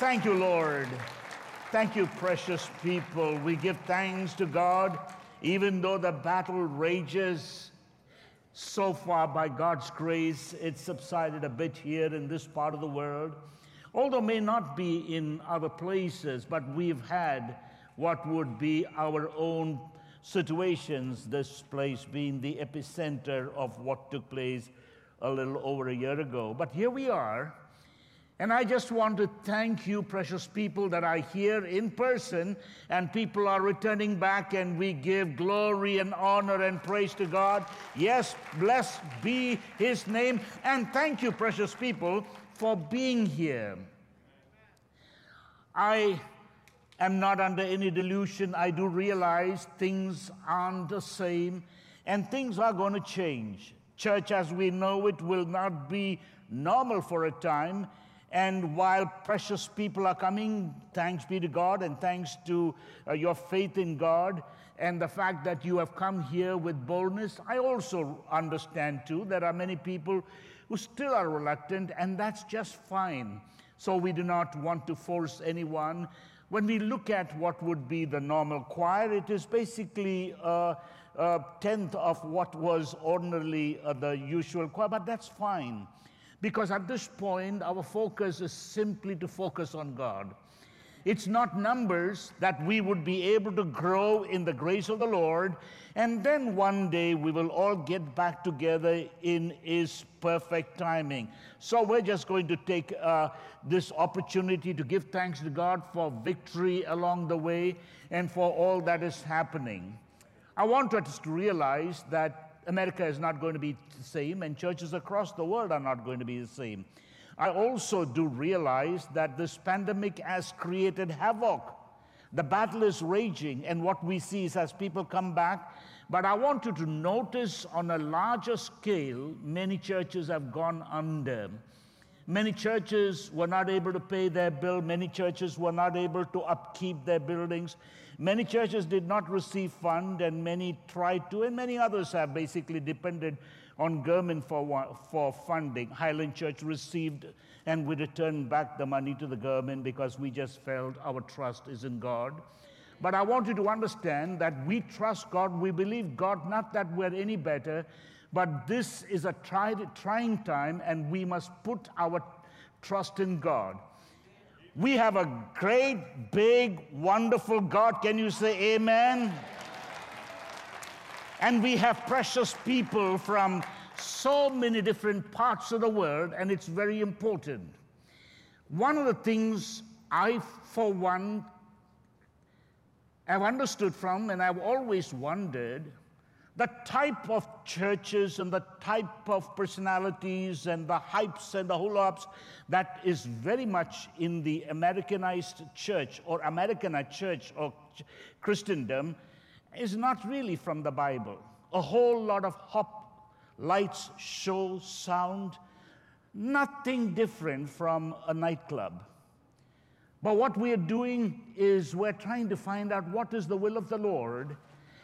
Thank you, Lord. Thank you, precious people. We give thanks to God, even though the battle rages. So far, by God's grace, it's subsided a bit here in this part of the world. Although may not be in other places, but we've had what would be our own situations, this place being the epicenter of what took place a little over a year ago. But here we are. And I just want to thank you, precious people, that are here in person and people are returning back, and we give glory and honor and praise to God. Yes, blessed be His name. And thank you, precious people, for being here. I am not under any delusion. I do realize things aren't the same and things are going to change. Church as we know it will not be normal for a time. And while precious people are coming, thanks be to God and thanks to uh, your faith in God and the fact that you have come here with boldness, I also understand too there are many people who still are reluctant, and that's just fine. So we do not want to force anyone. When we look at what would be the normal choir, it is basically a, a tenth of what was ordinarily uh, the usual choir, but that's fine. Because at this point, our focus is simply to focus on God. It's not numbers that we would be able to grow in the grace of the Lord, and then one day we will all get back together in His perfect timing. So we're just going to take uh, this opportunity to give thanks to God for victory along the way and for all that is happening. I want us to realize that America is not going to be the same, and churches across the world are not going to be the same. I also do realize that this pandemic has created havoc. The battle is raging, and what we see is as people come back. But I want you to notice on a larger scale, many churches have gone under. Many churches were not able to pay their bill. Many churches were not able to upkeep their buildings. Many churches did not receive fund, and many tried to, and many others have basically depended on government for, for funding. Highland Church received, and we returned back the money to the government because we just felt our trust is in God. But I want you to understand that we trust God, we believe God, not that we're any better, but this is a trying time, and we must put our trust in God. We have a great, big, wonderful God. Can you say amen? And we have precious people from so many different parts of the world, and it's very important. One of the things I, for one, have understood from, and I've always wondered, the type of churches and the type of personalities and the hypes and the whole ups that is very much in the Americanized church or Americanized church or Christendom is not really from the Bible. A whole lot of hop, lights, show, sound, nothing different from a nightclub. But what we are doing is we're trying to find out what is the will of the Lord.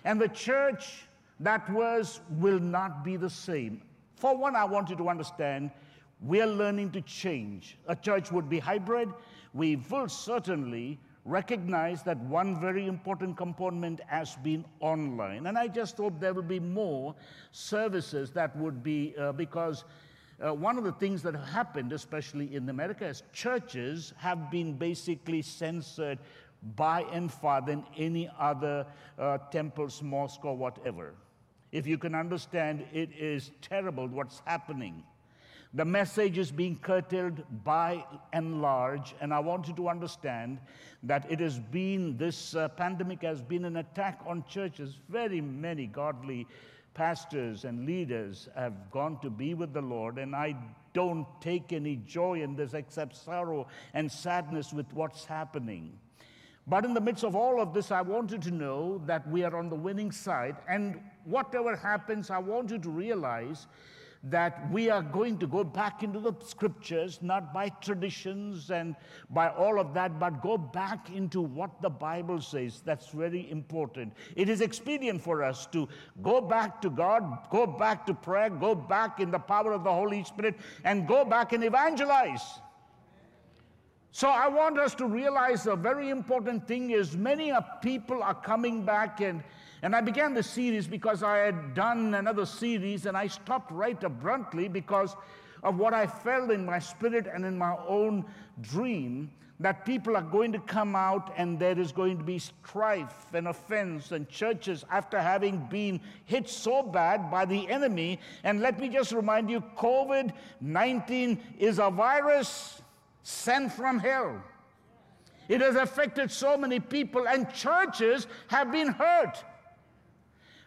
And the church that was will not be the same. For one, I want you to understand we are learning to change. A church would be hybrid. We will certainly recognize that one very important component has been online. And I just hope there will be more services that would be, uh, because uh, one of the things that have happened, especially in America, is churches have been basically censored by and far than any other uh, temples, mosque, or whatever. If you can understand, it is terrible what's happening. The message is being curtailed by and large, and I want you to understand that it has been, this uh, pandemic has been an attack on churches. Very many godly pastors and leaders have gone to be with the Lord, and I don't take any joy in this except sorrow and sadness with what's happening. But in the midst of all of this, I want you to know that we are on the winning side. And whatever happens, I want you to realize that we are going to go back into the scriptures, not by traditions and by all of that, but go back into what the Bible says. That's very important. It is expedient for us to go back to God, go back to prayer, go back in the power of the Holy Spirit, and go back and evangelize. So I want us to realize a very important thing is many people are coming back and and I began the series because I had done another series and I stopped right abruptly because of what I felt in my spirit and in my own dream that people are going to come out and there is going to be strife and offense and churches after having been hit so bad by the enemy. And let me just remind you COVID 19 is a virus sent from hell. It has affected so many people, and churches have been hurt.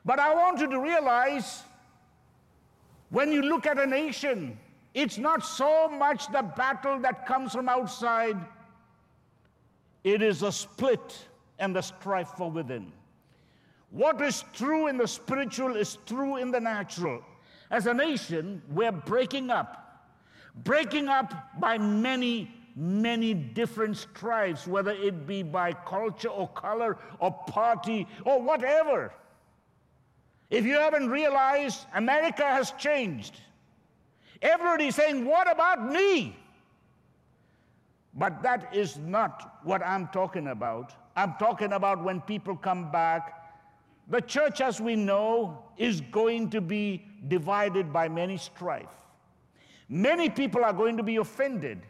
But I want you to realize when you look at a nation, it's not so much the battle that comes from outside, it is a split and the strife from within. What is true in the spiritual is true in the natural. As a nation, we're breaking up, breaking up by many, many different stripes, whether it be by culture or color or party or whatever. If you haven't realized, America has changed. Everybody's saying, What about me? But that is not what I'm talking about. I'm talking about when people come back. The church, as we know, is going to be divided by many strife. Many people are going to be offended.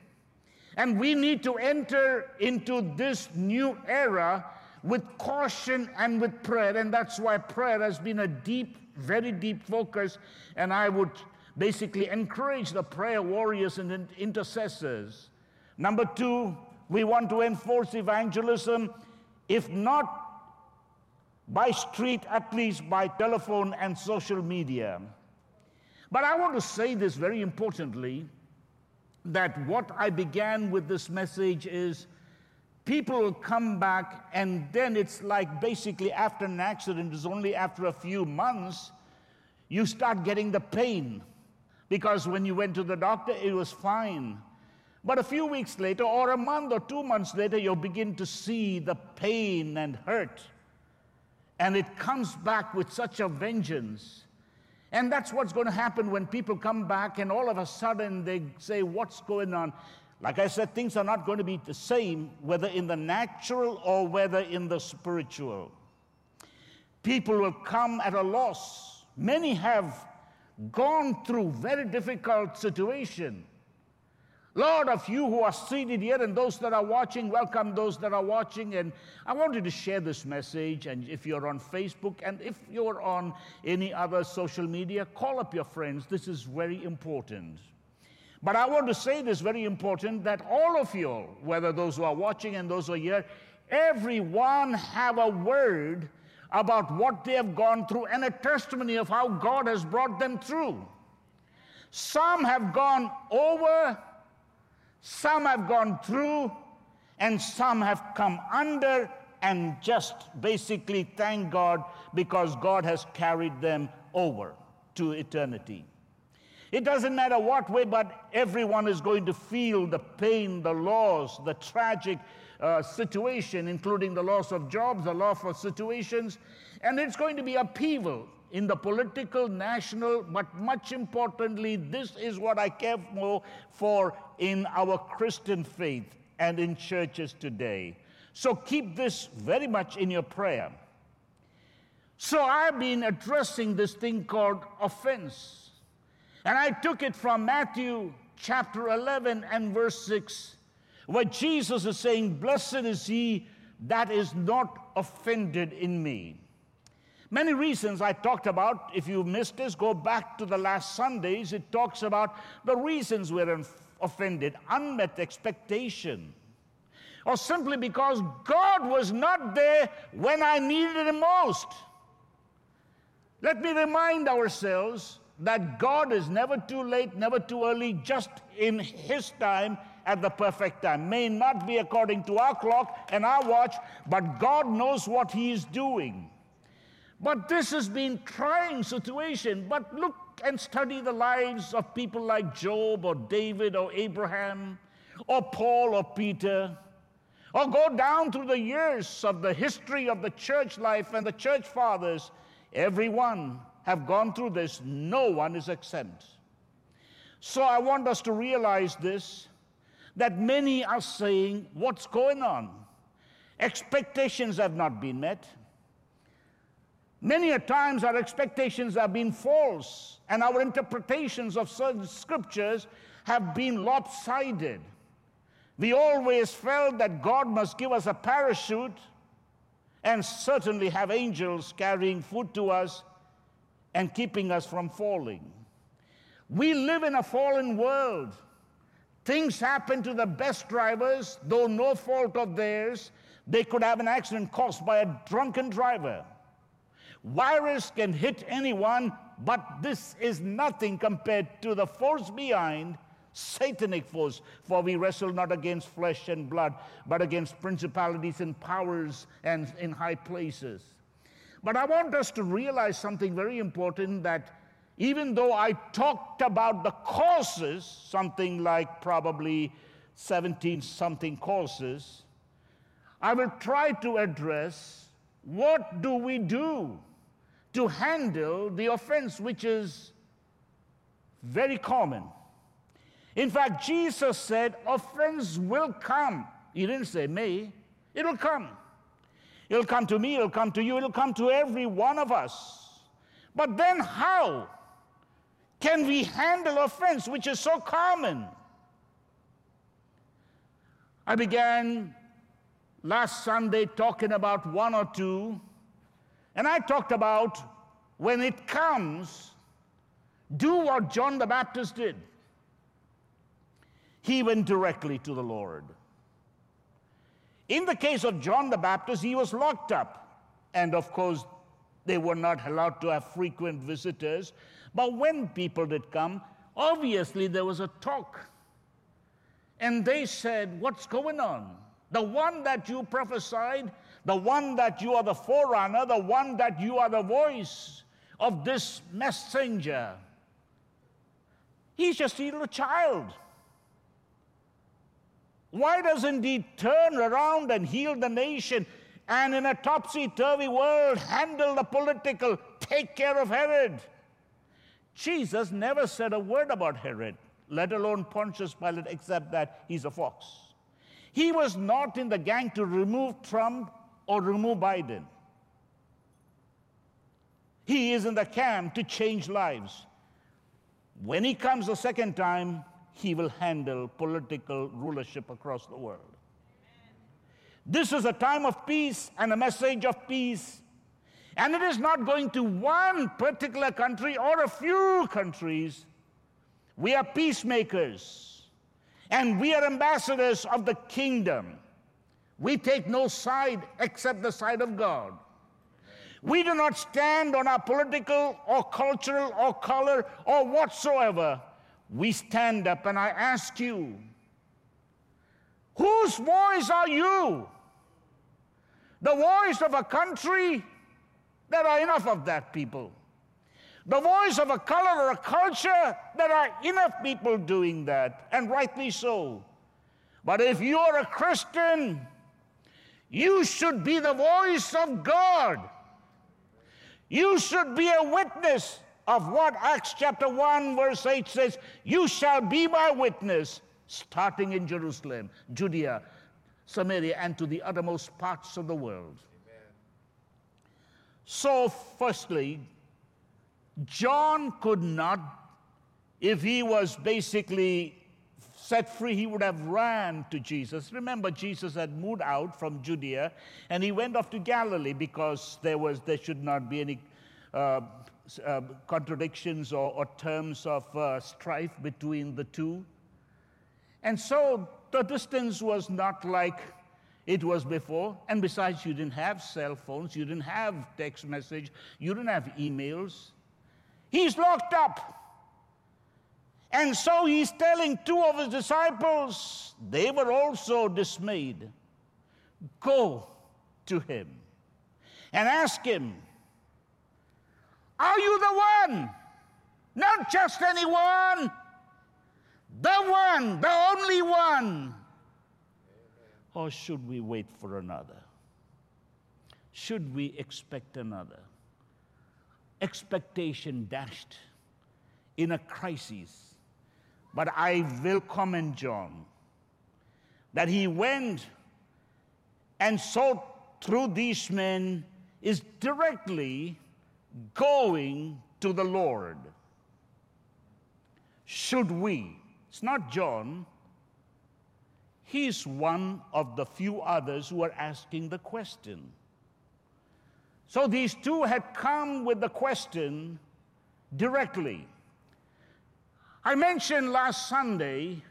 And we need to enter into this new era with caution and with prayer. And that's why prayer has been a deep, very deep focus. And I would basically encourage the prayer warriors and intercessors. Number two, we want to enforce evangelism, if not by street, at least by telephone and social media. But I want to say this very importantly that what I began with this message is people will come back, and then it's like basically after an accident, it's only after a few months you start getting the pain. Because when you went to the doctor, it was fine. But a few weeks later, or a month or two months later, you'll begin to see the pain and hurt. And it comes back with such a vengeance. And that's what's going to happen when people come back and all of a sudden they say, What's going on? Like I said, things are not going to be the same, whether in the natural or whether in the spiritual. People will come at a loss. Many have gone through very difficult situation. Lord, of you who are seated here and those that are watching, welcome those that are watching. And I wanted to share this message. And if you're on Facebook and if you're on any other social media, call up your friends. This is very important. But I want to say this very important that all of you, whether those who are watching and those who are here, everyone have a word about what they have gone through and a testimony of how God has brought them through. Some have gone over, some have gone through, and some have come under and just basically thank God because God has carried them over to eternity. It doesn't matter what way, but everyone is going to feel the pain, the loss, the tragic uh, situation, including the loss of jobs, the loss of situations. And it's going to be upheaval in the political, national, but much importantly, this is what I care more for in our Christian faith and in churches today. So keep this very much in your prayer. So I've been addressing this thing called offense. And I took it from Matthew chapter 11 and verse 6, where Jesus is saying, Blessed is he that is not offended in me. Many reasons I talked about. If you missed this, go back to the last Sundays. It talks about the reasons we're offended unmet expectation, or simply because God was not there when I needed Him most. Let me remind ourselves that God is never too late, never too early, just in His time at the perfect time. May not be according to our clock and our watch, but God knows what He is doing. But this has been trying situation. But look and study the lives of people like Job or David or Abraham or Paul or Peter. Or go down through the years of the history of the church life and the church fathers. Everyone have gone through this, no one is exempt. So I want us to realize this that many are saying, What's going on? Expectations have not been met. Many a times our expectations have been false, and our interpretations of certain scriptures have been lopsided. We always felt that God must give us a parachute and certainly have angels carrying food to us and keeping us from falling. We live in a fallen world. Things happen to the best drivers, though no fault of theirs. They could have an accident caused by a drunken driver. Virus can hit anyone, but this is nothing compared to the force behind satanic force. For we wrestle not against flesh and blood, but against principalities and powers and in high places. But I want us to realize something very important that even though I talked about the causes, something like probably 17 something causes, I will try to address what do we do to handle the offense which is very common. In fact, Jesus said, offense will come. He didn't say may, it'll come. It'll come to me, it'll come to you, it'll come to every one of us. But then, how can we handle offense, which is so common? I began last Sunday talking about one or two, and I talked about when it comes, do what John the Baptist did he went directly to the Lord. In the case of John the Baptist, he was locked up. And of course, they were not allowed to have frequent visitors. But when people did come, obviously there was a talk. And they said, What's going on? The one that you prophesied, the one that you are the forerunner, the one that you are the voice of this messenger, he's just a little child. Why doesn't he turn around and heal the nation and in a topsy turvy world handle the political, take care of Herod? Jesus never said a word about Herod, let alone Pontius Pilate, except that he's a fox. He was not in the gang to remove Trump or remove Biden. He is in the camp to change lives. When he comes the second time, he will handle political rulership across the world. This is a time of peace and a message of peace. And it is not going to one particular country or a few countries. We are peacemakers and we are ambassadors of the kingdom. We take no side except the side of God. We do not stand on our political or cultural or color or whatsoever we stand up and I ask you, whose voice are you? The voice of a country? There are enough of that people. The voice of a color or a culture? There are enough people doing that, and rightly so. But if you're a Christian, you should be the voice of God. You should be a witness of what Acts chapter 1, verse 8 says, You shall be my witness, starting in Jerusalem, Judea, Samaria, and to the uttermost parts of the world. Amen. So, firstly, John could not, if he was basically set free, he would have ran to Jesus. Remember, Jesus had moved out from Judea and he went off to Galilee because there was there should not be any uh, uh, contradictions or, or, terms of uh, strife between the two. And so the distance was not like it was before. And besides, you didn't have cell phones, you didn't have text message, you didn't have emails. He's locked up. And so he's telling two of his disciples, they were also dismayed. Go to him and ask him are you the one? Not just anyone, the one, the only one. Or should we wait for another? Should we expect another? Expectation dashed in a crisis. But I will comment John that he went and sought through these men is directly going to the Lord. Should we? It's not John. He's one of the few others who are asking the question. So these two had come with the question directly. I mentioned last Sunday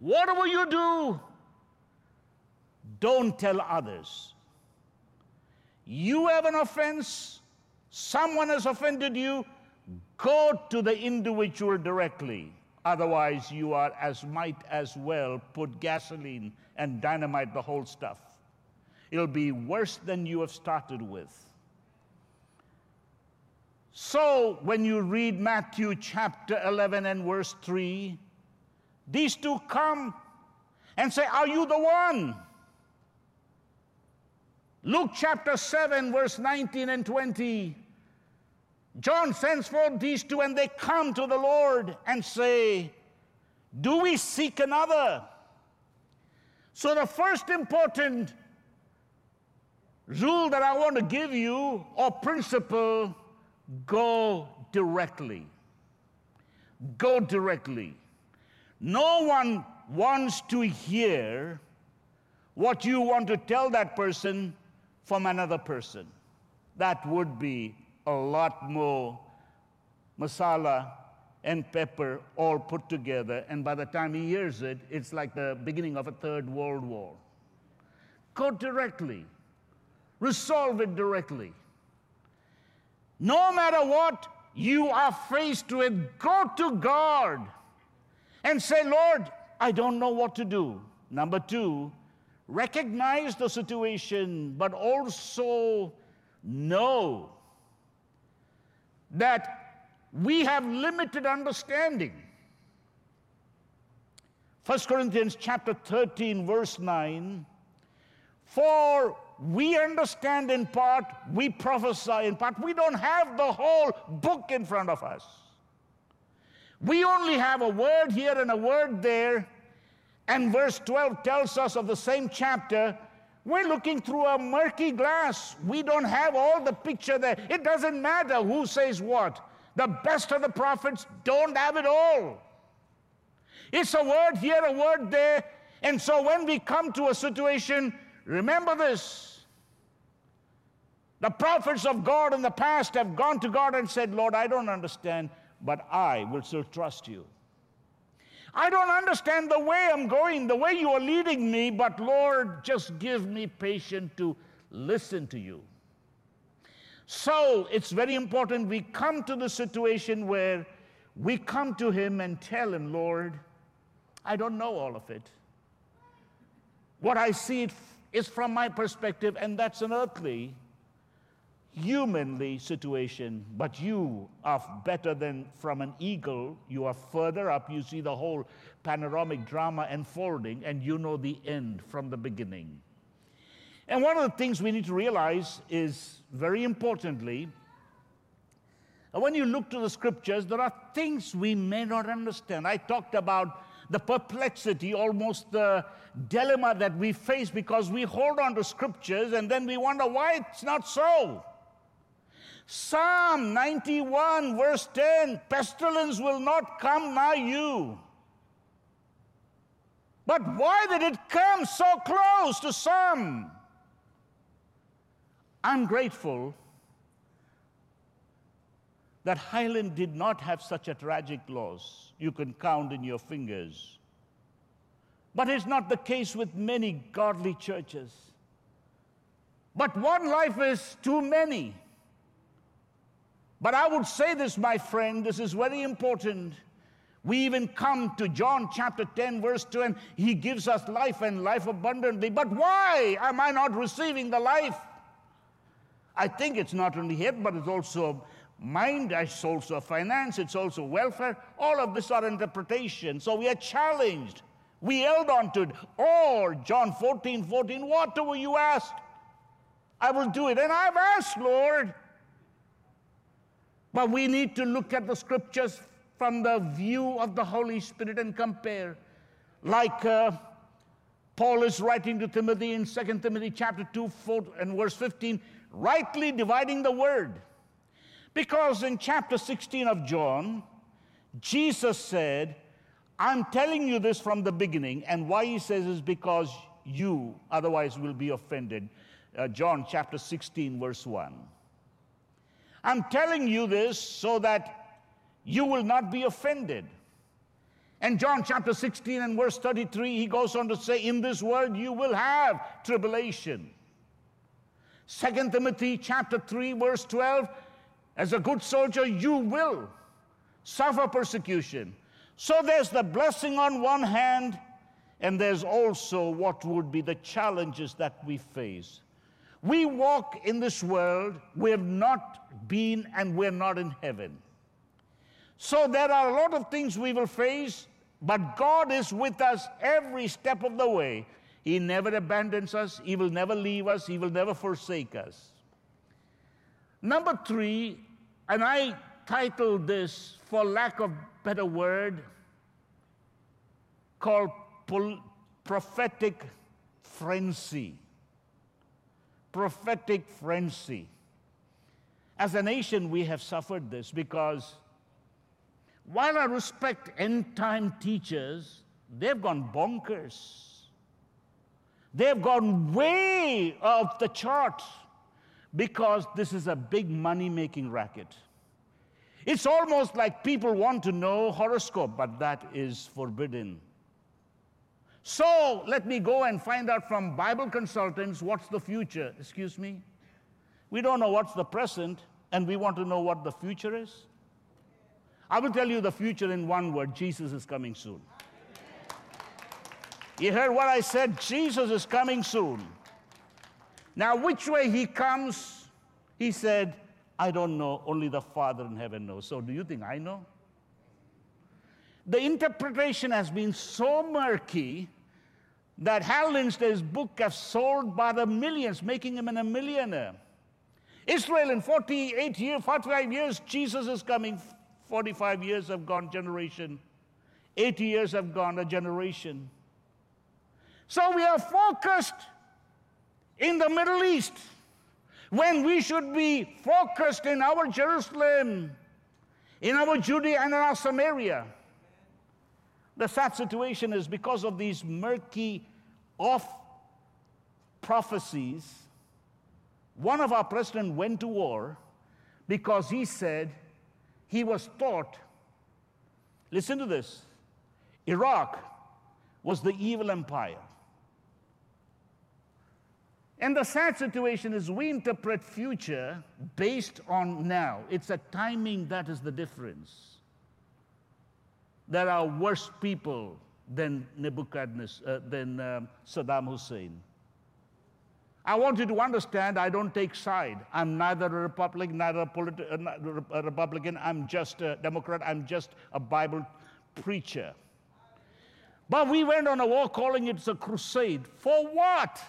whatever you do, don't tell others. You have an offense, someone has offended you, go to the individual directly. Otherwise, you are as might as well put gasoline and dynamite the whole stuff. It'll be worse than you have started with. So, when you read Matthew chapter 11 and verse 3, these two come and say, Are you the one? Luke chapter 7, verse 19 and 20. John sends forth these two, and they come to the Lord and say, Do we seek another? So, the first important rule that I want to give you, or principle, Go directly. Go directly. No one wants to hear what you want to tell that person from another person. That would be a lot more masala and pepper all put together, and by the time he hears it, it's like the beginning of a third world war. Go directly, resolve it directly. No matter what you are faced with, go to God and say, Lord, I don't know what to do. Number two, recognize the situation, but also know that we have limited understanding. 1 Corinthians chapter 13 verse 9 for we understand in part, we prophesy in part. We don't have the whole book in front of us. We only have a word here and a word there. And verse 12 tells us of the same chapter. We're looking through a murky glass. We don't have all the picture there. It doesn't matter who says what. The best of the prophets don't have it all. It's a word here, a word there. And so when we come to a situation Remember this. The prophets of God in the past have gone to God and said, Lord, I don't understand, but I will still trust you. I don't understand the way I'm going, the way you are leading me, but Lord, just give me patience to listen to you. So it's very important we come to the situation where we come to Him and tell Him, Lord, I don't know all of it. What I see is from my perspective, and that's an earthly, humanly situation. But you are better than from an eagle. You are further up. You see the whole panoramic drama unfolding, and you know the end from the beginning. And one of the things we need to realize is very importantly, when you look to the scriptures, there are things we may not understand. I talked about the perplexity, almost the dilemma that we face because we hold on to scriptures and then we wonder why it's not so. Psalm 91, verse 10 pestilence will not come nigh you. But why did it come so close to some? I'm grateful that Highland did not have such a tragic loss you can count in your fingers. But it's not the case with many godly churches. But one life is too many. But I would say this, my friend, this is very important. We even come to John chapter 10, verse 2, and he gives us life and life abundantly. But why am I not receiving the life? I think it's not only head, but it's also mind, it's also finance, it's also welfare. All of this are interpretation. So we are challenged. We held on to it. Or John 14, 14, whatever you ask, I will do it. And I've asked, Lord. But we need to look at the scriptures from the view of the Holy Spirit and compare. Like uh, Paul is writing to Timothy in 2 Timothy chapter 2 4 and verse 15, rightly dividing the word. Because in chapter 16 of John, Jesus said, I'm telling you this from the beginning, and why he says is because you otherwise will be offended. Uh, John chapter 16, verse 1. I'm telling you this so that you will not be offended. And John chapter 16 and verse 33, he goes on to say, In this world you will have tribulation. Second Timothy chapter 3, verse 12, as a good soldier, you will suffer persecution. So there's the blessing on one hand, and there's also what would be the challenges that we face. We walk in this world, we have not been and we're not in heaven. So there are a lot of things we will face, but God is with us every step of the way. He never abandons us, He will never leave us, He will never forsake us. Number three, and I titled this, for lack of better word, called prophetic frenzy. Prophetic frenzy. As a nation, we have suffered this because while I respect end time teachers, they've gone bonkers. They've gone way off the chart because this is a big money making racket. It's almost like people want to know horoscope, but that is forbidden. So let me go and find out from Bible consultants what's the future. Excuse me? We don't know what's the present, and we want to know what the future is. I will tell you the future in one word Jesus is coming soon. You heard what I said? Jesus is coming soon. Now, which way he comes, he said, I don't know, only the Father in heaven knows. So, do you think I know? The interpretation has been so murky that Hal Lindsey's book has sold by the millions, making him a millionaire. Israel in 48 years, 45 years, Jesus is coming. 45 years have gone generation. 80 years have gone a generation. So we are focused in the Middle East when we should be focused in our Jerusalem, in our Judea and in our Samaria. The sad situation is because of these murky off prophecies, one of our presidents went to war because he said he was taught, listen to this, Iraq was the evil empire. And the sad situation is we interpret future based on now. It's a timing that is the difference. There are worse people than Nebuchadnezzar, uh, than um, Saddam Hussein. I want you to understand I don't take side. I'm neither a Republican, neither a, politi- uh, a Republican. I'm just a Democrat. I'm just a Bible preacher. But we went on a war calling it a crusade. For what?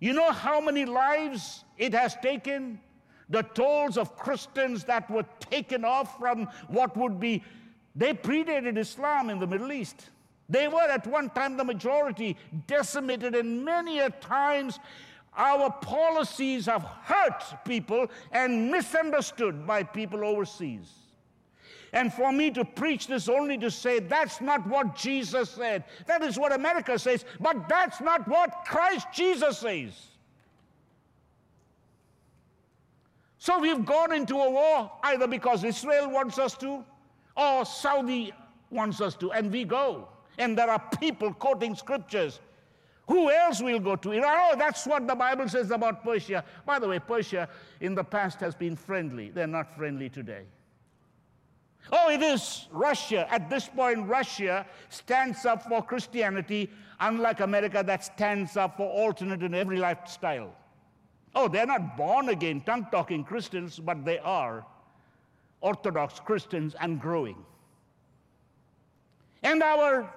You know how many lives it has taken? The tolls of Christians that were taken off from what would be, they predated Islam in the Middle East. They were at one time the majority, decimated, and many a times our policies have hurt people and misunderstood by people overseas. And for me to preach this only to say that's not what Jesus said. That is what America says, but that's not what Christ Jesus says. So we've gone into a war either because Israel wants us to or Saudi wants us to, and we go. And there are people quoting scriptures. Who else will go to Iran? Oh, that's what the Bible says about Persia. By the way, Persia in the past has been friendly. They're not friendly today. Oh, it is Russia. At this point, Russia stands up for Christianity, unlike America that stands up for alternate in every lifestyle. Oh, they're not born again, tongue talking Christians, but they are Orthodox Christians and growing. And our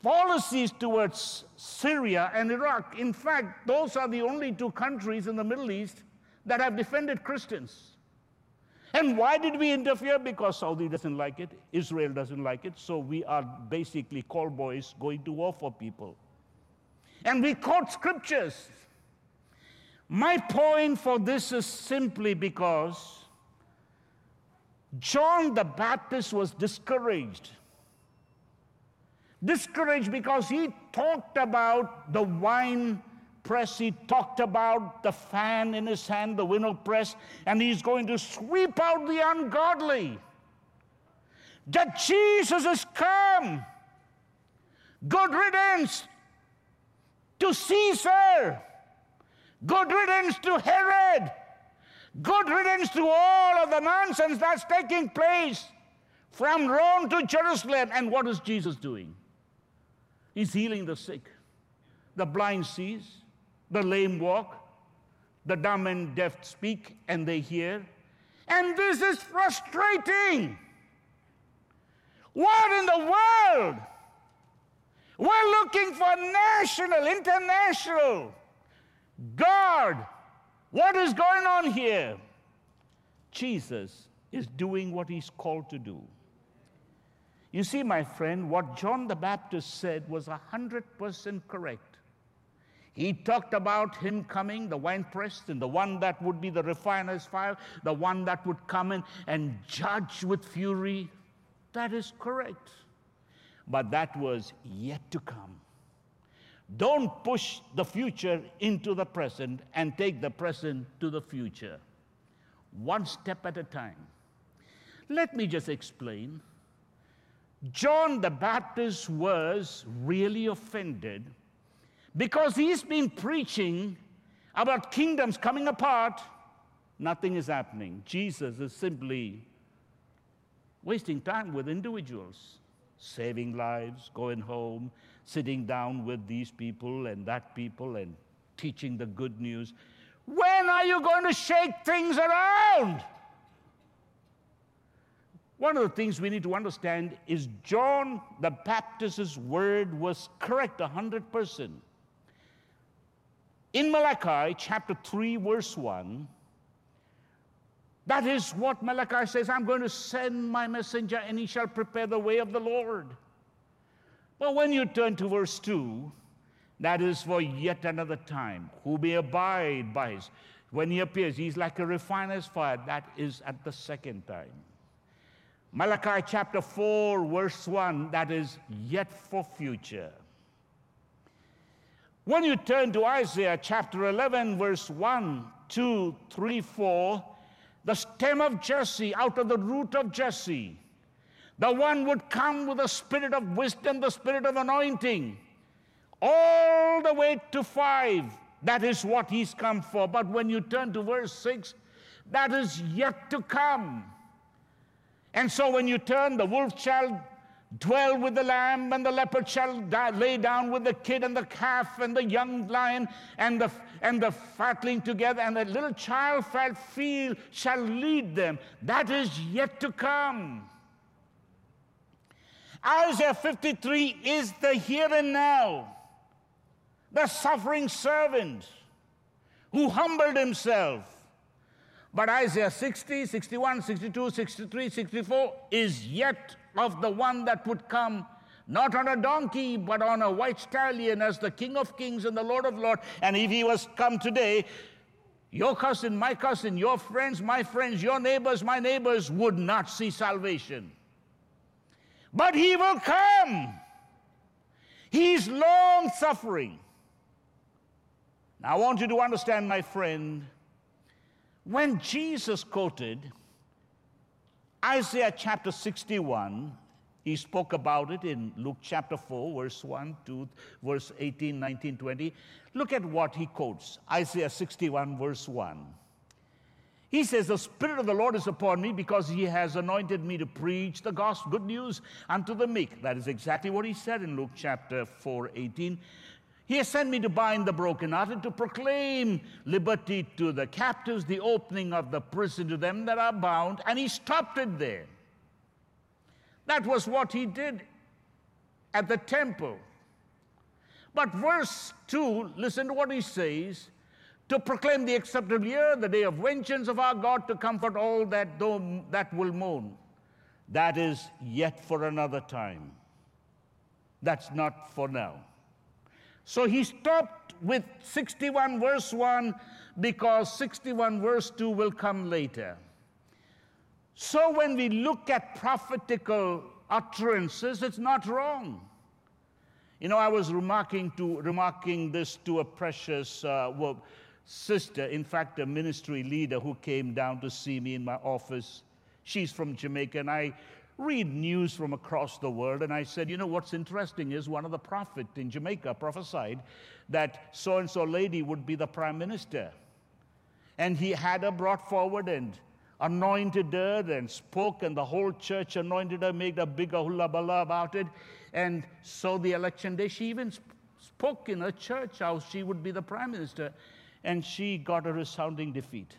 policies towards Syria and Iraq, in fact, those are the only two countries in the Middle East that have defended Christians. And why did we interfere? Because Saudi doesn't like it, Israel doesn't like it, so we are basically call boys going to war for people. And we quote scriptures. My point for this is simply because John the Baptist was discouraged. Discouraged because he talked about the wine press, he talked about the fan in his hand, the winnow press, and he's going to sweep out the ungodly. That Jesus has come. Good riddance to Caesar. Good riddance to Herod. Good riddance to all of the nonsense that's taking place from Rome to Jerusalem. And what is Jesus doing? He's healing the sick. The blind sees, the lame walk, the dumb and deaf speak, and they hear. And this is frustrating. What in the world? We're looking for national, international. God, what is going on here? Jesus is doing what he's called to do. You see, my friend, what John the Baptist said was 100% correct. He talked about him coming, the winepress, and the one that would be the refiner's fire, the one that would come in and judge with fury. That is correct. But that was yet to come. Don't push the future into the present and take the present to the future. One step at a time. Let me just explain. John the Baptist was really offended because he's been preaching about kingdoms coming apart. Nothing is happening. Jesus is simply wasting time with individuals, saving lives, going home, sitting down with these people and that people and teaching the good news. When are you going to shake things around? One of the things we need to understand is John the Baptist's word was correct 100%. In Malachi chapter 3, verse 1, that is what Malachi says I'm going to send my messenger and he shall prepare the way of the Lord. But when you turn to verse 2, that is for yet another time, who may abide by his. When he appears, he's like a refiner's fire. That is at the second time. Malachi chapter 4, verse 1, that is yet for future. When you turn to Isaiah chapter 11, verse 1, 2, 3, 4, the stem of Jesse, out of the root of Jesse, the one would come with the spirit of wisdom, the spirit of anointing, all the way to five. That is what he's come for. But when you turn to verse six, that is yet to come. And so when you turn, the wolf shall dwell with the lamb, and the leopard shall die, lay down with the kid and the calf and the young lion and the, and the fatling together, and the little child shall feel shall lead them. That is yet to come. Isaiah 53 is the here and now, the suffering servant who humbled himself. But Isaiah 60, 61, 62, 63, 64 is yet of the one that would come not on a donkey, but on a white stallion as the King of Kings and the Lord of Lords. And if he was come today, your cousin, my cousin, your friends, my friends, your neighbors, my neighbors would not see salvation. But he will come. He's long suffering. Now, I want you to understand, my friend, when Jesus quoted Isaiah chapter 61, he spoke about it in Luke chapter 4, verse 1, 2, verse 18, 19, 20. Look at what he quotes Isaiah 61, verse 1. He says, The Spirit of the Lord is upon me because he has anointed me to preach the gospel, good news unto the meek. That is exactly what he said in Luke chapter 4 18. He has sent me to bind the brokenhearted, to proclaim liberty to the captives, the opening of the prison to them that are bound. And he stopped it there. That was what he did at the temple. But verse 2, listen to what he says to proclaim the acceptable year, the day of vengeance of our God, to comfort all that, though, that will mourn. That is yet for another time. That's not for now. So he stopped with 61 verse 1 because 61 verse 2 will come later. So when we look at prophetical utterances, it's not wrong. You know, I was remarking, to, remarking this to a precious uh, sister, in fact, a ministry leader who came down to see me in my office. She's from Jamaica, and I read news from across the world. And I said, You know, what's interesting is one of the prophets in Jamaica prophesied that so and so lady would be the prime minister. And he had her brought forward and anointed her and spoke, and the whole church anointed her, made a big hullabaloo about it. And so the election day, she even spoke in her church how she would be the prime minister, and she got a resounding defeat.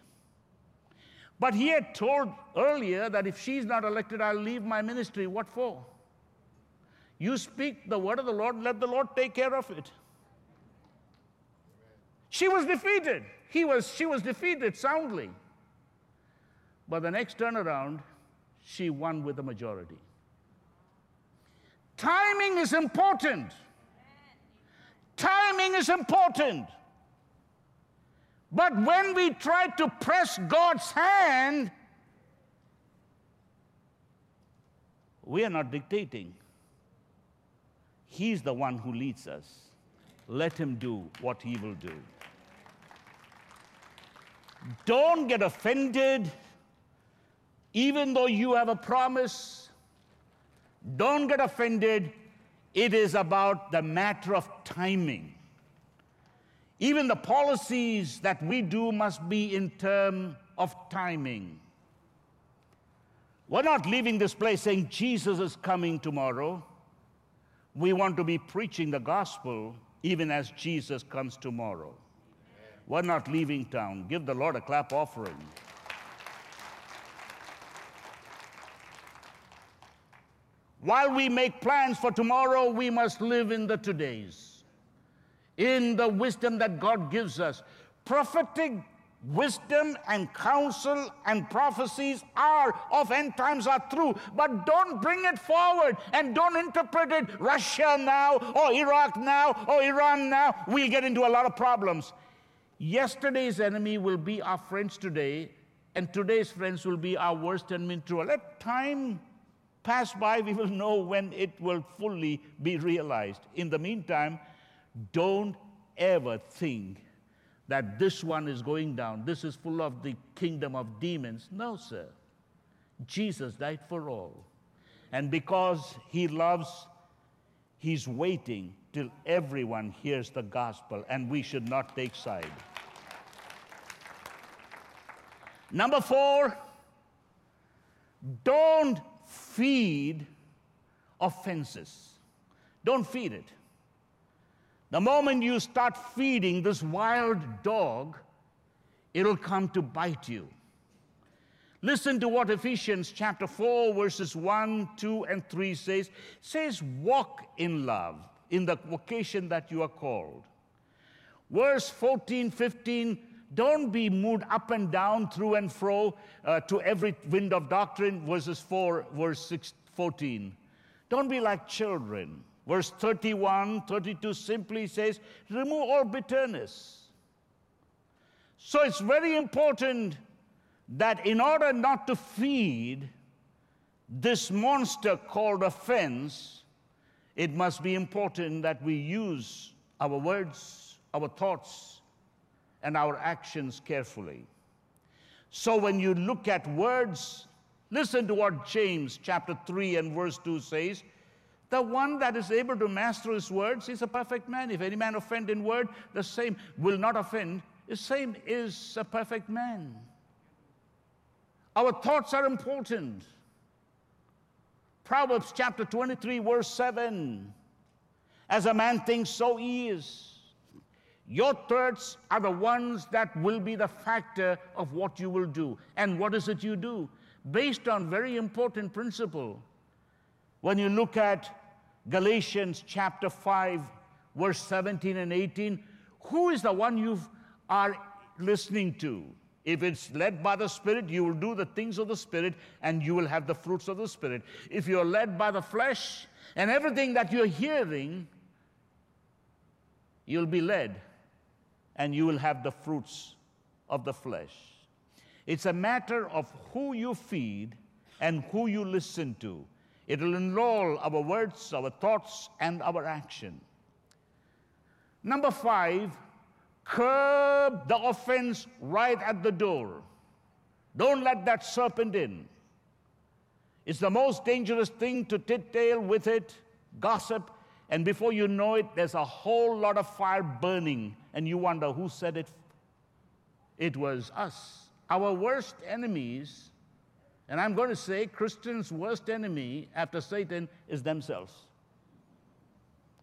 But he had told earlier that if she's not elected, I'll leave my ministry. What for? You speak the word of the Lord, let the Lord take care of it. She was defeated. He was, she was defeated soundly. But the next turnaround, she won with a majority. Timing is important. Timing is important. But when we try to press God's hand, we are not dictating. He's the one who leads us. Let him do what he will do. Don't get offended, even though you have a promise don't get offended. It is about the matter of timing. Even the policies that we do must be in terms of timing. We're not leaving this place saying Jesus is coming tomorrow. We want to be preaching the gospel even as Jesus comes tomorrow. We're not leaving town. Give the Lord a clap offering. While we make plans for tomorrow, we must live in the todays, in the wisdom that God gives us. Prophetic wisdom and counsel and prophecies are of end times are true, but don't bring it forward and don't interpret it Russia now or Iraq now or Iran now. We'll get into a lot of problems. Yesterday's enemy will be our friends today, and today's friends will be our worst enemy tomorrow. Let time pass by, we will know when it will fully be realized. In the meantime, don't ever think that this one is going down, this is full of the kingdom of demons. No, sir. Jesus died for all. And because he loves, he's waiting till everyone hears the gospel, and we should not take side. Number four, don't feed offenses. Don't feed it. The moment you start feeding this wild dog, it'll come to bite you. Listen to what Ephesians chapter 4, verses 1, 2, and 3 says. It says, walk in love in the vocation that you are called. Verse 14, 15 don't be moved up and down, through and fro, uh, to every wind of doctrine. Verses 4, verse 6, 14. Don't be like children. Verse 31, 32 simply says, remove all bitterness. So it's very important that in order not to feed this monster called offense, it must be important that we use our words, our thoughts, and our actions carefully. So when you look at words, listen to what James chapter 3 and verse 2 says. The one that is able to master his words is a perfect man. If any man offend in word, the same will not offend. The same is a perfect man. Our thoughts are important. Proverbs chapter 23, verse 7. As a man thinks, so he is. Your thoughts are the ones that will be the factor of what you will do. And what is it you do? Based on very important principle. When you look at Galatians chapter 5, verse 17 and 18, who is the one you are listening to? If it's led by the Spirit, you will do the things of the Spirit and you will have the fruits of the Spirit. If you're led by the flesh and everything that you're hearing, you'll be led and you will have the fruits of the flesh. It's a matter of who you feed and who you listen to. It will enroll our words, our thoughts, and our action. Number five, curb the offense right at the door. Don't let that serpent in. It's the most dangerous thing to tit-tail with it, gossip, and before you know it, there's a whole lot of fire burning, and you wonder who said it. It was us. Our worst enemies, and I'm going to say Christians' worst enemy after Satan is themselves.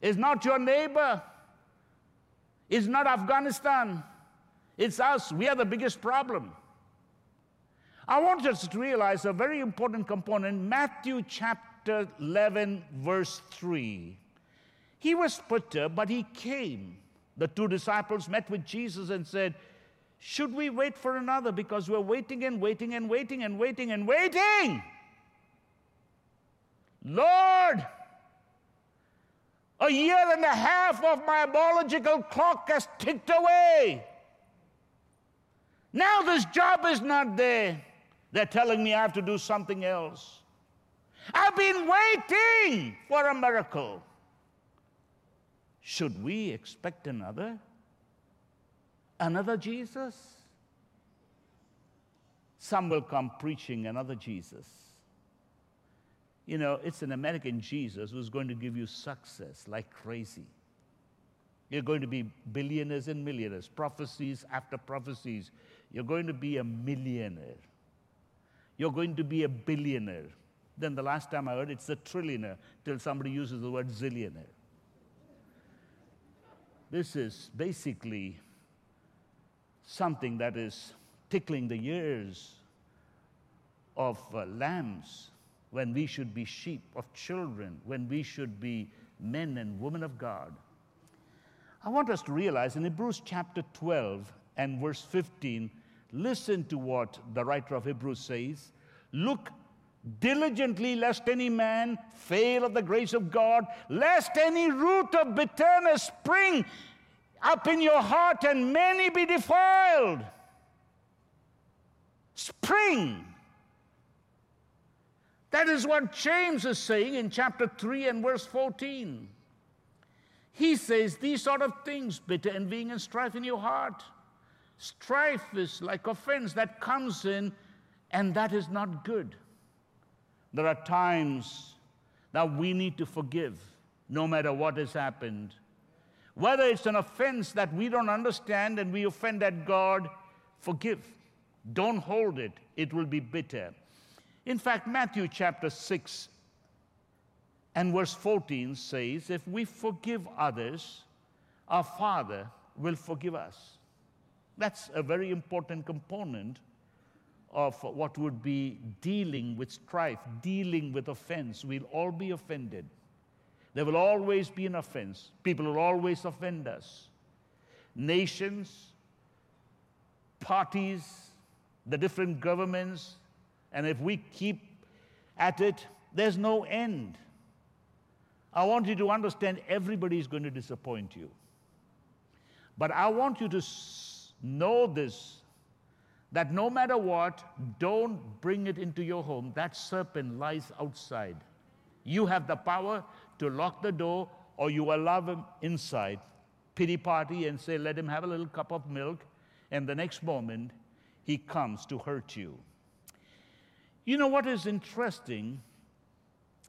It's not your neighbor. It's not Afghanistan. It's us. We are the biggest problem. I want us to realize a very important component Matthew chapter 11, verse 3. He was perturbed, but he came. The two disciples met with Jesus and said, Should we wait for another? Because we're waiting and waiting and waiting and waiting and waiting. Lord, a year and a half of my biological clock has ticked away. Now this job is not there. They're telling me I have to do something else. I've been waiting for a miracle. Should we expect another? Another Jesus? Some will come preaching another Jesus. You know, it's an American Jesus who's going to give you success like crazy. You're going to be billionaires and millionaires, prophecies after prophecies. You're going to be a millionaire. You're going to be a billionaire. Then the last time I heard it's a trillionaire, till somebody uses the word zillionaire. This is basically something that is tickling the ears of uh, lambs when we should be sheep, of children, when we should be men and women of God. I want us to realize in Hebrews chapter 12 and verse 15, Listen to what the writer of Hebrews says. Look diligently, lest any man fail of the grace of God, lest any root of bitterness spring up in your heart and many be defiled. Spring. That is what James is saying in chapter 3 and verse 14. He says these sort of things, bitter envying and strife in your heart Strife is like offense that comes in, and that is not good. There are times that we need to forgive no matter what has happened. Whether it's an offense that we don't understand and we offend at God, forgive. Don't hold it, it will be bitter. In fact, Matthew chapter 6 and verse 14 says, If we forgive others, our Father will forgive us. That's a very important component of what would be dealing with strife, dealing with offense. We'll all be offended. There will always be an offense. People will always offend us. Nations, parties, the different governments, and if we keep at it, there's no end. I want you to understand everybody is going to disappoint you. But I want you to Know this that no matter what, don't bring it into your home. That serpent lies outside. You have the power to lock the door or you allow him inside, pity party, and say, let him have a little cup of milk. And the next moment, he comes to hurt you. You know what is interesting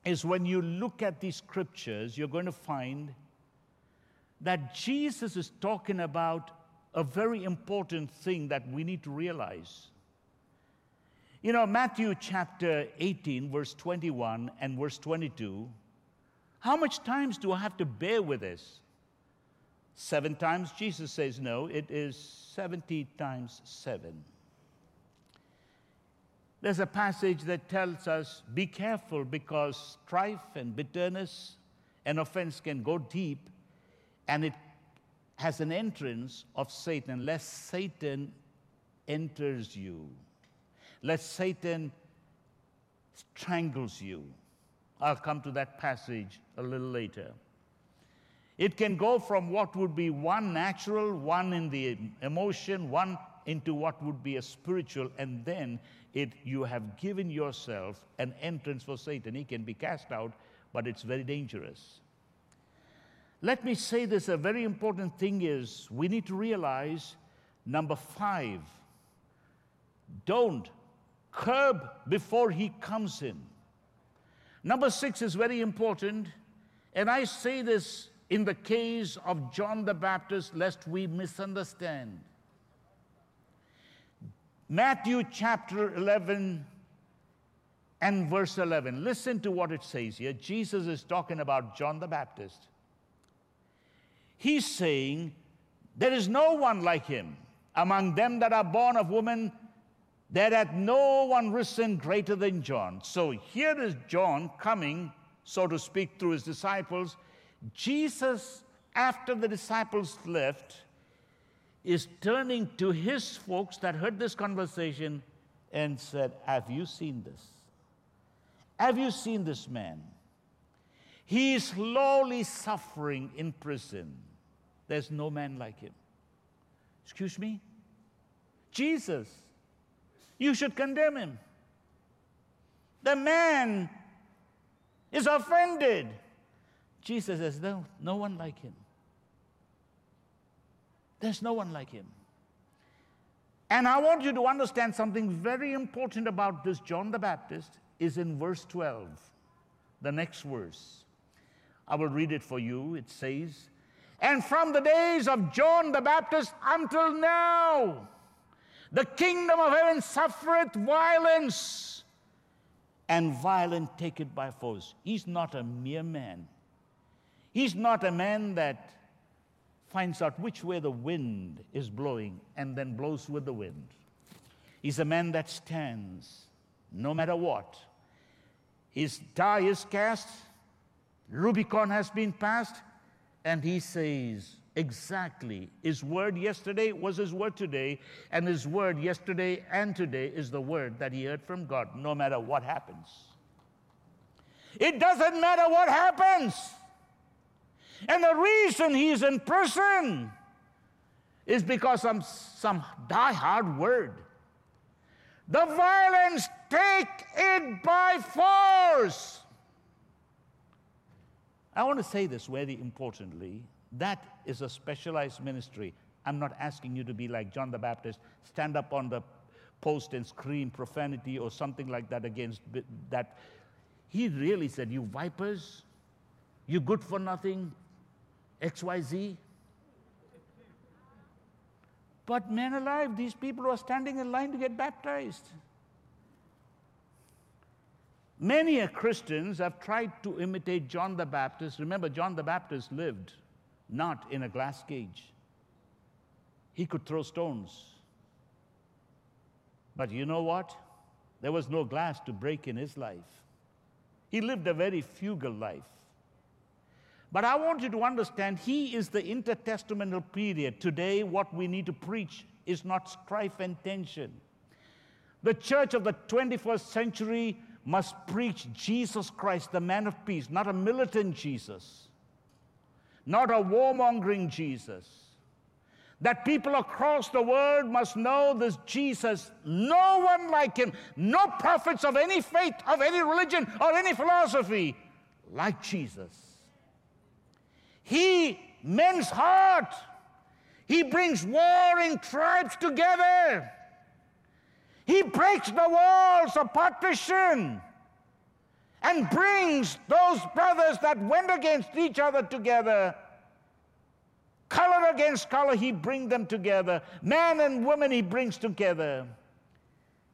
is when you look at these scriptures, you're going to find that Jesus is talking about a very important thing that we need to realize. You know, Matthew chapter 18, verse 21 and verse 22, how much times do I have to bear with this? Seven times? Jesus says no, it is 70 times seven. There's a passage that tells us be careful because strife and bitterness and offense can go deep and it has an entrance of Satan, lest Satan enters you, lest Satan strangles you. I'll come to that passage a little later. It can go from what would be one natural, one in the emotion, one into what would be a spiritual, and then it, you have given yourself an entrance for Satan. He can be cast out, but it's very dangerous. Let me say this a very important thing is we need to realize number five, don't curb before he comes in. Number six is very important, and I say this in the case of John the Baptist, lest we misunderstand. Matthew chapter 11 and verse 11. Listen to what it says here. Jesus is talking about John the Baptist. He's saying, There is no one like him among them that are born of woman. There hath no one risen greater than John. So here is John coming, so to speak, through his disciples Jesus, after the disciples left, is turning to his folks that heard this conversation and said, Have you seen this? Have you seen this man? He is slowly suffering in prison. There's no man like him. Excuse me? Jesus, you should condemn him. The man is offended. Jesus says, No, no one like him. There's no one like him. And I want you to understand something very important about this John the Baptist is in verse 12, the next verse. I will read it for you. It says, And from the days of John the Baptist until now, the kingdom of heaven suffereth violence, and violent take it by force. He's not a mere man. He's not a man that finds out which way the wind is blowing and then blows with the wind. He's a man that stands no matter what. His die is cast, Rubicon has been passed, and he says exactly his word yesterday was his word today, and his word yesterday and today is the word that he heard from God, no matter what happens. It doesn't matter what happens. And the reason he's in prison is because of some die-hard word. The violence take it by force. I want to say this very importantly. That is a specialized ministry. I'm not asking you to be like John the Baptist, stand up on the post and scream profanity or something like that against that. He really said, You vipers, you good for nothing, XYZ. But men alive, these people are standing in line to get baptized. Many Christians have tried to imitate John the Baptist. Remember, John the Baptist lived not in a glass cage, he could throw stones. But you know what? There was no glass to break in his life. He lived a very fugal life. But I want you to understand, he is the intertestamental period. Today, what we need to preach is not strife and tension. The church of the 21st century must preach Jesus Christ, the man of peace, not a militant Jesus, not a warmongering Jesus. That people across the world must know this Jesus, no one like him, no prophets of any faith, of any religion, or any philosophy like Jesus. He mends heart. He brings warring tribes together. He breaks the walls of partition and brings those brothers that went against each other together. Color against color, he brings them together. Man and woman, he brings together.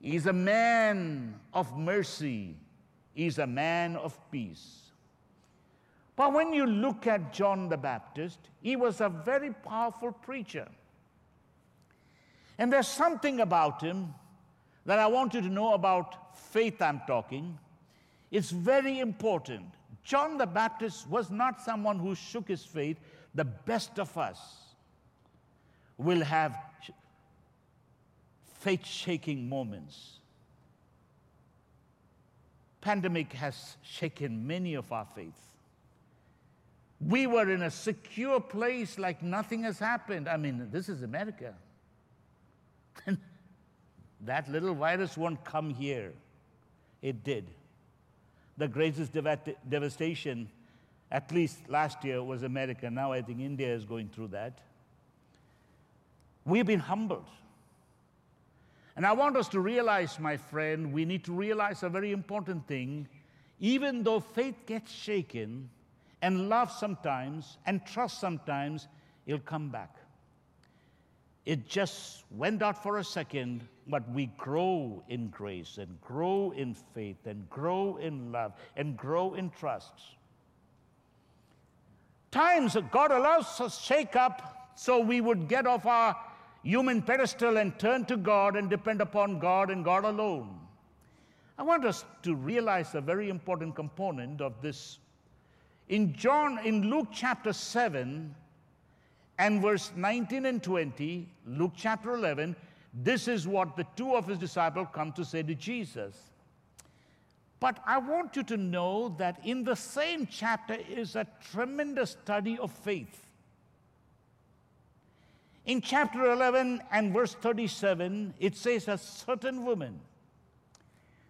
He's a man of mercy. He's a man of peace. But when you look at John the Baptist, he was a very powerful preacher. And there's something about him that I want you to know about faith, I'm talking. It's very important. John the Baptist was not someone who shook his faith. The best of us will have faith shaking moments. Pandemic has shaken many of our faiths. We were in a secure place like nothing has happened. I mean, this is America. that little virus won't come here. It did. The greatest dev- devastation, at least last year, was America. Now I think India is going through that. We've been humbled. And I want us to realize, my friend, we need to realize a very important thing. Even though faith gets shaken, and love sometimes, and trust sometimes, it'll come back. It just went out for a second, but we grow in grace and grow in faith and grow in love and grow in trust. Times God allows us shake up so we would get off our human pedestal and turn to God and depend upon God and God alone. I want us to realize a very important component of this. In John, in Luke chapter 7 and verse 19 and 20, Luke chapter 11, this is what the two of his disciples come to say to Jesus. But I want you to know that in the same chapter is a tremendous study of faith. In chapter 11 and verse 37, it says, A certain woman,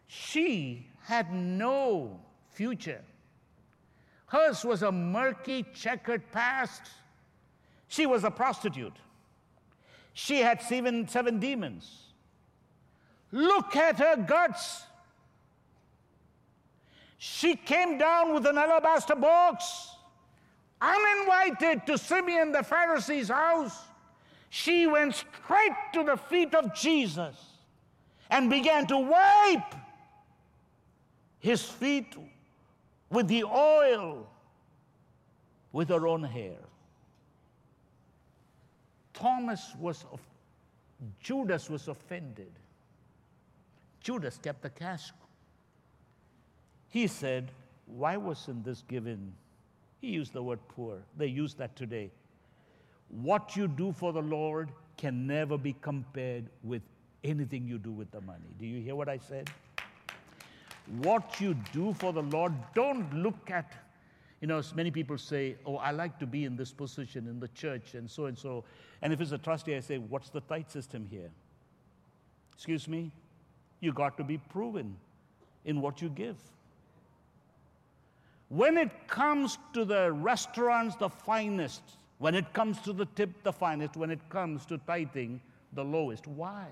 she had no future. Hers was a murky, checkered past. She was a prostitute. She had seven, seven demons. Look at her guts. She came down with an alabaster box, uninvited to Simeon the Pharisee's house she went straight to the feet of Jesus and began to wipe his feet with the oil with her own hair. Thomas was, Judas was offended. Judas kept the cash. He said, Why wasn't this given? He used the word poor. They use that today. What you do for the Lord can never be compared with anything you do with the money. Do you hear what I said? What you do for the Lord, don't look at, you know, many people say, Oh, I like to be in this position in the church and so and so. And if it's a trustee, I say, What's the tithe system here? Excuse me? You got to be proven in what you give. When it comes to the restaurants, the finest, when it comes to the tip, the finest. When it comes to tithing, the lowest. Why?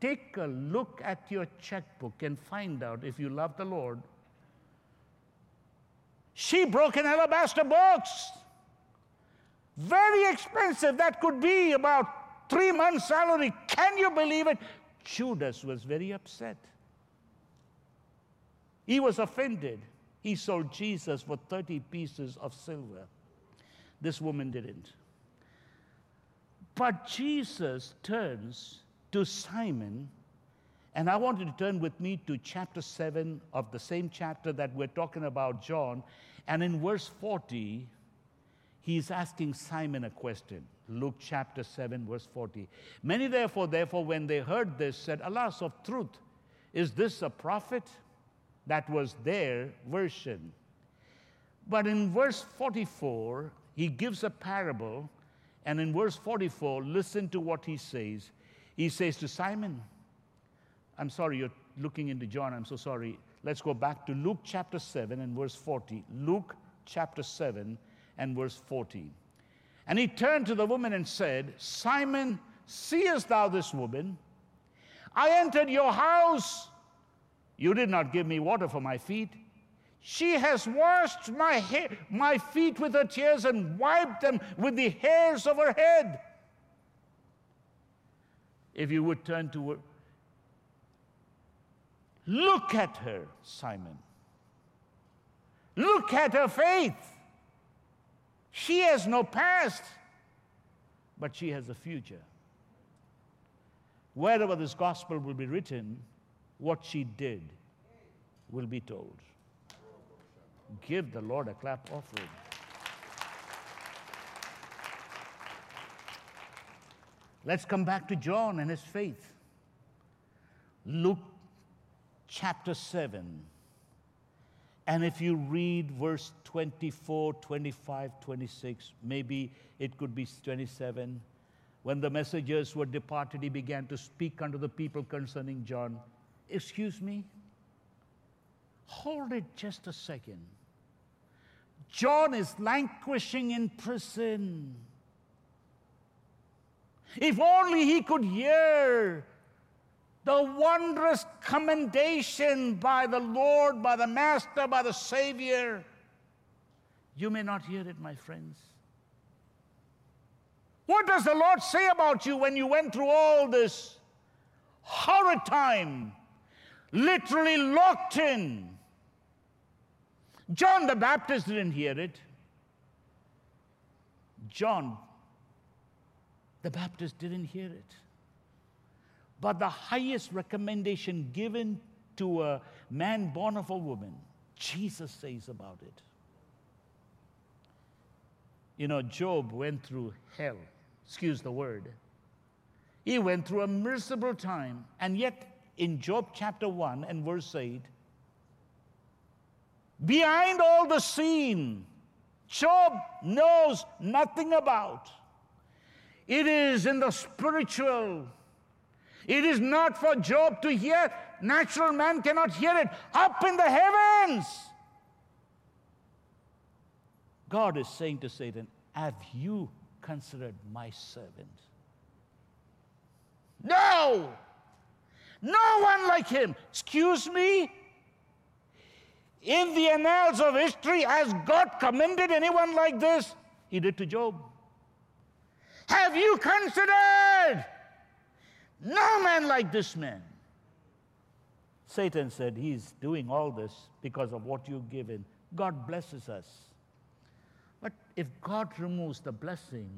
Take a look at your checkbook and find out if you love the Lord. She broke an alabaster box. Very expensive. That could be about three months' salary. Can you believe it? Judas was very upset. He was offended. He sold Jesus for 30 pieces of silver. This woman didn't. But Jesus turns to Simon, and I want you to turn with me to chapter 7 of the same chapter that we're talking about, John. And in verse 40, he's asking Simon a question. Luke chapter 7, verse 40. Many therefore, therefore, when they heard this, said, Alas, of truth, is this a prophet? That was their version. But in verse 44, he gives a parable, and in verse 44, listen to what he says. He says to Simon, I'm sorry, you're looking into John, I'm so sorry. Let's go back to Luke chapter 7 and verse 40. Luke chapter 7 and verse 40. And he turned to the woman and said, Simon, seest thou this woman? I entered your house. You did not give me water for my feet she has washed my, my feet with her tears and wiped them with the hairs of her head. If you would turn to her, look at her, Simon. Look at her faith. She has no past, but she has a future. Wherever this gospel will be written, what she did will be told. Give the Lord a clap offering. Let's come back to John and his faith. Luke chapter 7 And if you read verse 24, 25, 26, maybe it could be 27, when the messengers were departed, he began to speak unto the people concerning John. Excuse me? Hold it just a second. John is languishing in prison. If only he could hear the wondrous commendation by the Lord, by the Master, by the Savior. You may not hear it, my friends. What does the Lord say about you when you went through all this horrid time, literally locked in? John the Baptist didn't hear it. John the Baptist didn't hear it. But the highest recommendation given to a man born of a woman, Jesus says about it. You know, Job went through hell, excuse the word. He went through a miserable time, and yet in Job chapter 1 and verse 8, behind all the scene, Job knows nothing about. It is in the spiritual. It is not for Job to hear. Natural man cannot hear it. Up in the heavens. God is saying to Satan, Have you considered my servant? No! No one like him. Excuse me? In the annals of history, has God commended anyone like this? He did to Job. Have you considered? No man like this man. Satan said, He's doing all this because of what you've given. God blesses us. But if God removes the blessing,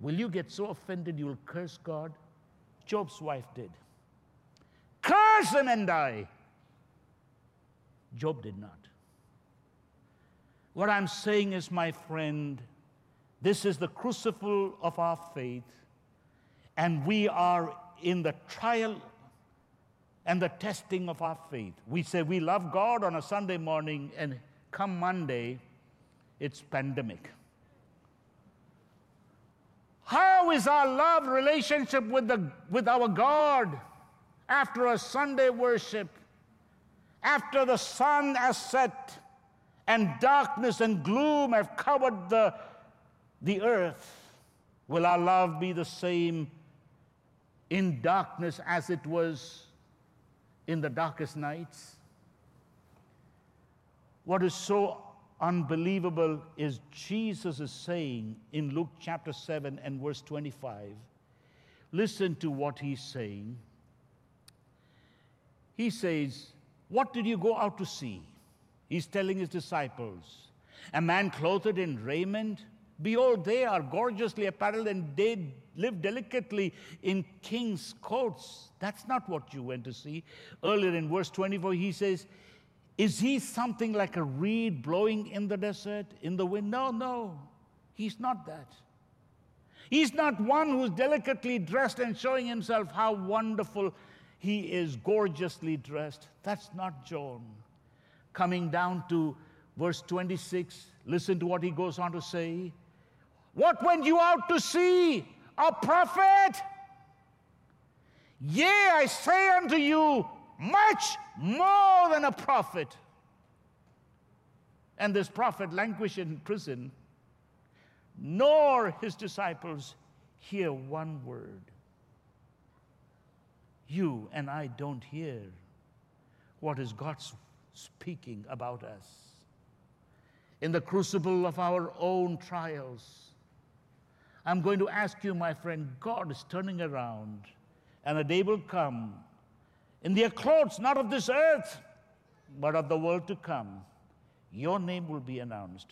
will you get so offended you'll curse God? Job's wife did. Curse him and die. Job did not. What I'm saying is, my friend, this is the crucible of our faith, and we are in the trial and the testing of our faith. We say we love God on a Sunday morning, and come Monday, it's pandemic. How is our love relationship with, the, with our God after a Sunday worship, after the sun has set and darkness and gloom have covered the the earth, will our love be the same in darkness as it was in the darkest nights? What is so unbelievable is Jesus is saying in Luke chapter 7 and verse 25. Listen to what he's saying. He says, What did you go out to see? He's telling his disciples, A man clothed in raiment? Behold, they are gorgeously apparelled and they live delicately in king's courts. That's not what you went to see. Earlier in verse 24, he says, Is he something like a reed blowing in the desert, in the wind? No, no, he's not that. He's not one who's delicately dressed and showing himself how wonderful he is, gorgeously dressed. That's not John. Coming down to verse 26, listen to what he goes on to say. What went you out to see? A prophet? Yea, I say unto you, much more than a prophet. And this prophet languished in prison, nor his disciples hear one word. You and I don't hear what is God speaking about us. In the crucible of our own trials, I'm going to ask you, my friend, God is turning around, and a day will come in the clothes, not of this earth, but of the world to come. Your name will be announced.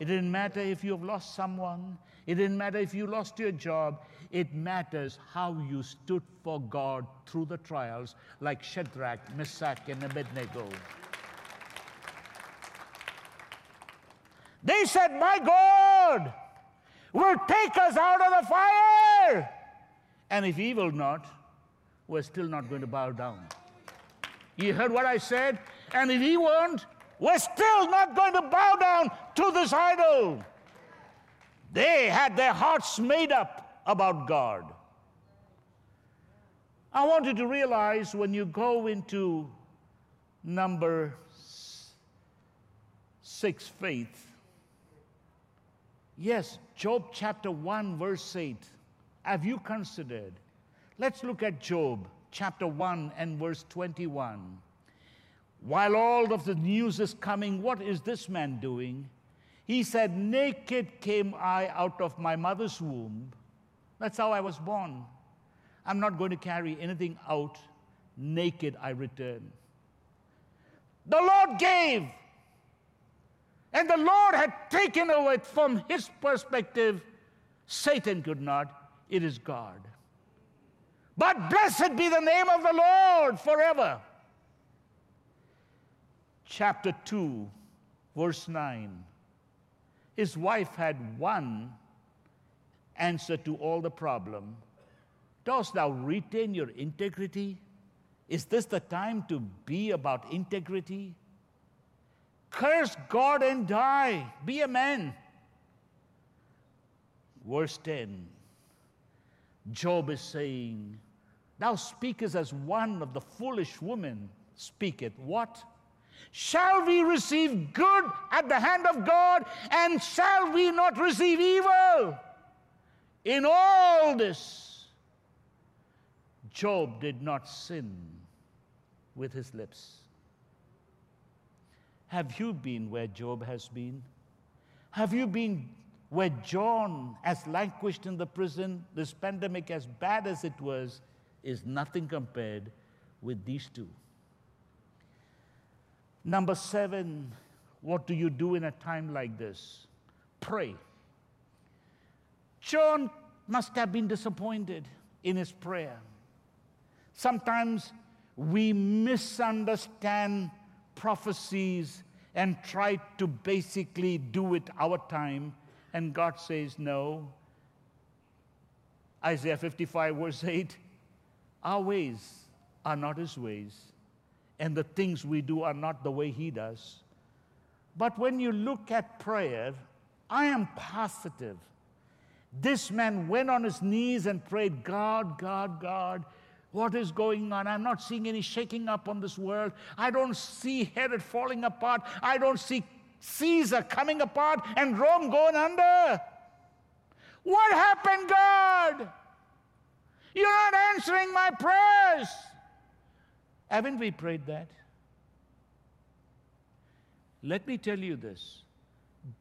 It didn't matter if you have lost someone. It didn't matter if you lost your job. It matters how you stood for God through the trials, like Shadrach, Meshach, and Abednego. They said, My God, will take us out of the fire. And if he will not, we're still not going to bow down. You heard what I said? And if he won't, we're still not going to bow down to this idol. They had their hearts made up about God. I want you to realize when you go into number six, faith. Yes, Job chapter 1, verse 8. Have you considered? Let's look at Job chapter 1 and verse 21. While all of the news is coming, what is this man doing? He said, Naked came I out of my mother's womb. That's how I was born. I'm not going to carry anything out. Naked I return. The Lord gave. And the Lord had taken away from his perspective. Satan could not. It is God. But blessed be the name of the Lord forever. Chapter 2, verse 9. His wife had one answer to all the problem. Dost thou retain your integrity? Is this the time to be about integrity? Curse God and die. Be a man. Verse 10 Job is saying, Thou speakest as one of the foolish women speaketh. What? Shall we receive good at the hand of God, and shall we not receive evil? In all this, Job did not sin with his lips. Have you been where Job has been? Have you been where John has languished in the prison? This pandemic, as bad as it was, is nothing compared with these two. Number seven, what do you do in a time like this? Pray. John must have been disappointed in his prayer. Sometimes we misunderstand prophecies and try to basically do it our time, and God says, No. Isaiah 55, verse 8 Our ways are not his ways, and the things we do are not the way he does. But when you look at prayer, I am positive. This man went on his knees and prayed, God, God, God, what is going on? I'm not seeing any shaking up on this world. I don't see Herod falling apart. I don't see Caesar coming apart and Rome going under. What happened, God? You're not answering my prayers. Haven't we prayed that? Let me tell you this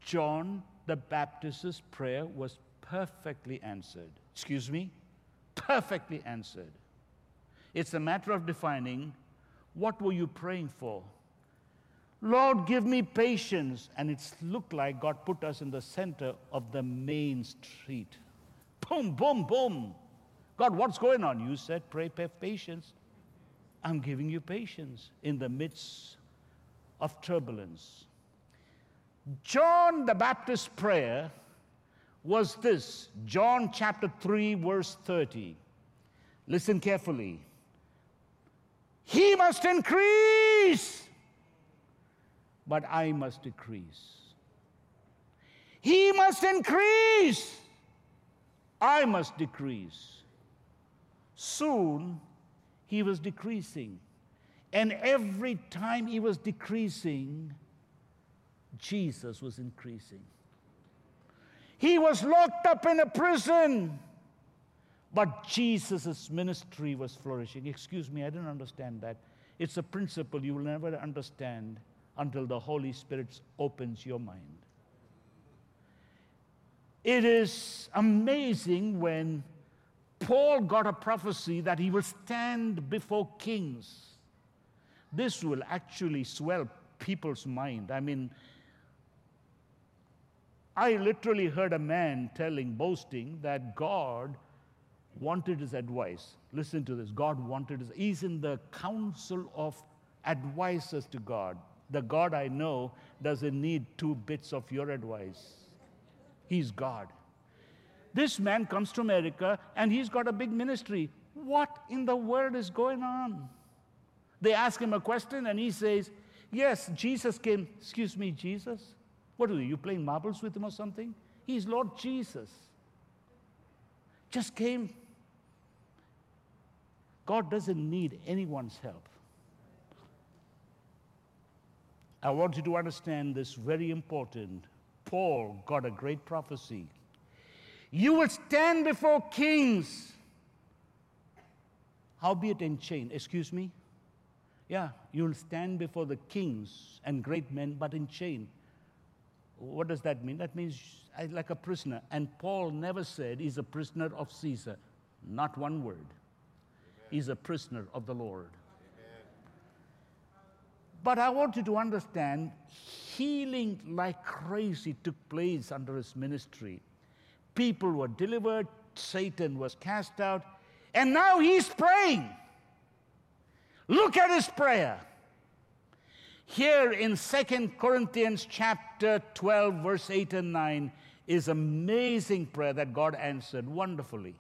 John the Baptist's prayer was perfectly answered. Excuse me? Perfectly answered. It's a matter of defining what were you praying for? Lord, give me patience. And it's looked like God put us in the center of the main street. Boom, boom, boom. God, what's going on? You said, pray, pray patience. I'm giving you patience in the midst of turbulence. John the Baptist's prayer was this John chapter 3, verse 30. Listen carefully. He must increase, but I must decrease. He must increase, I must decrease. Soon, he was decreasing. And every time he was decreasing, Jesus was increasing. He was locked up in a prison. But Jesus' ministry was flourishing. Excuse me, I didn't understand that. It's a principle you will never understand until the Holy Spirit opens your mind. It is amazing when Paul got a prophecy that he will stand before kings. This will actually swell people's mind. I mean, I literally heard a man telling, boasting, that God wanted his advice. Listen to this. God wanted his, he's in the council of advisors to God. The God I know doesn't need two bits of your advice. He's God. This man comes to America and he's got a big ministry. What in the world is going on? They ask him a question and he says, Yes, Jesus came. Excuse me, Jesus? What are you, you playing marbles with him or something? He's Lord Jesus. Just came. God doesn't need anyone's help. I want you to understand this very important. Paul got a great prophecy. You will stand before kings, howbeit in chain. Excuse me? Yeah, you'll stand before the kings and great men, but in chain. What does that mean? That means like a prisoner. And Paul never said he's a prisoner of Caesar. Not one word. He's a prisoner of the Lord. But I want you to understand healing like crazy took place under his ministry. People were delivered, Satan was cast out, and now he's praying. Look at his prayer. Here in Second Corinthians chapter 12 verse 8 and 9 is amazing prayer that God answered wonderfully.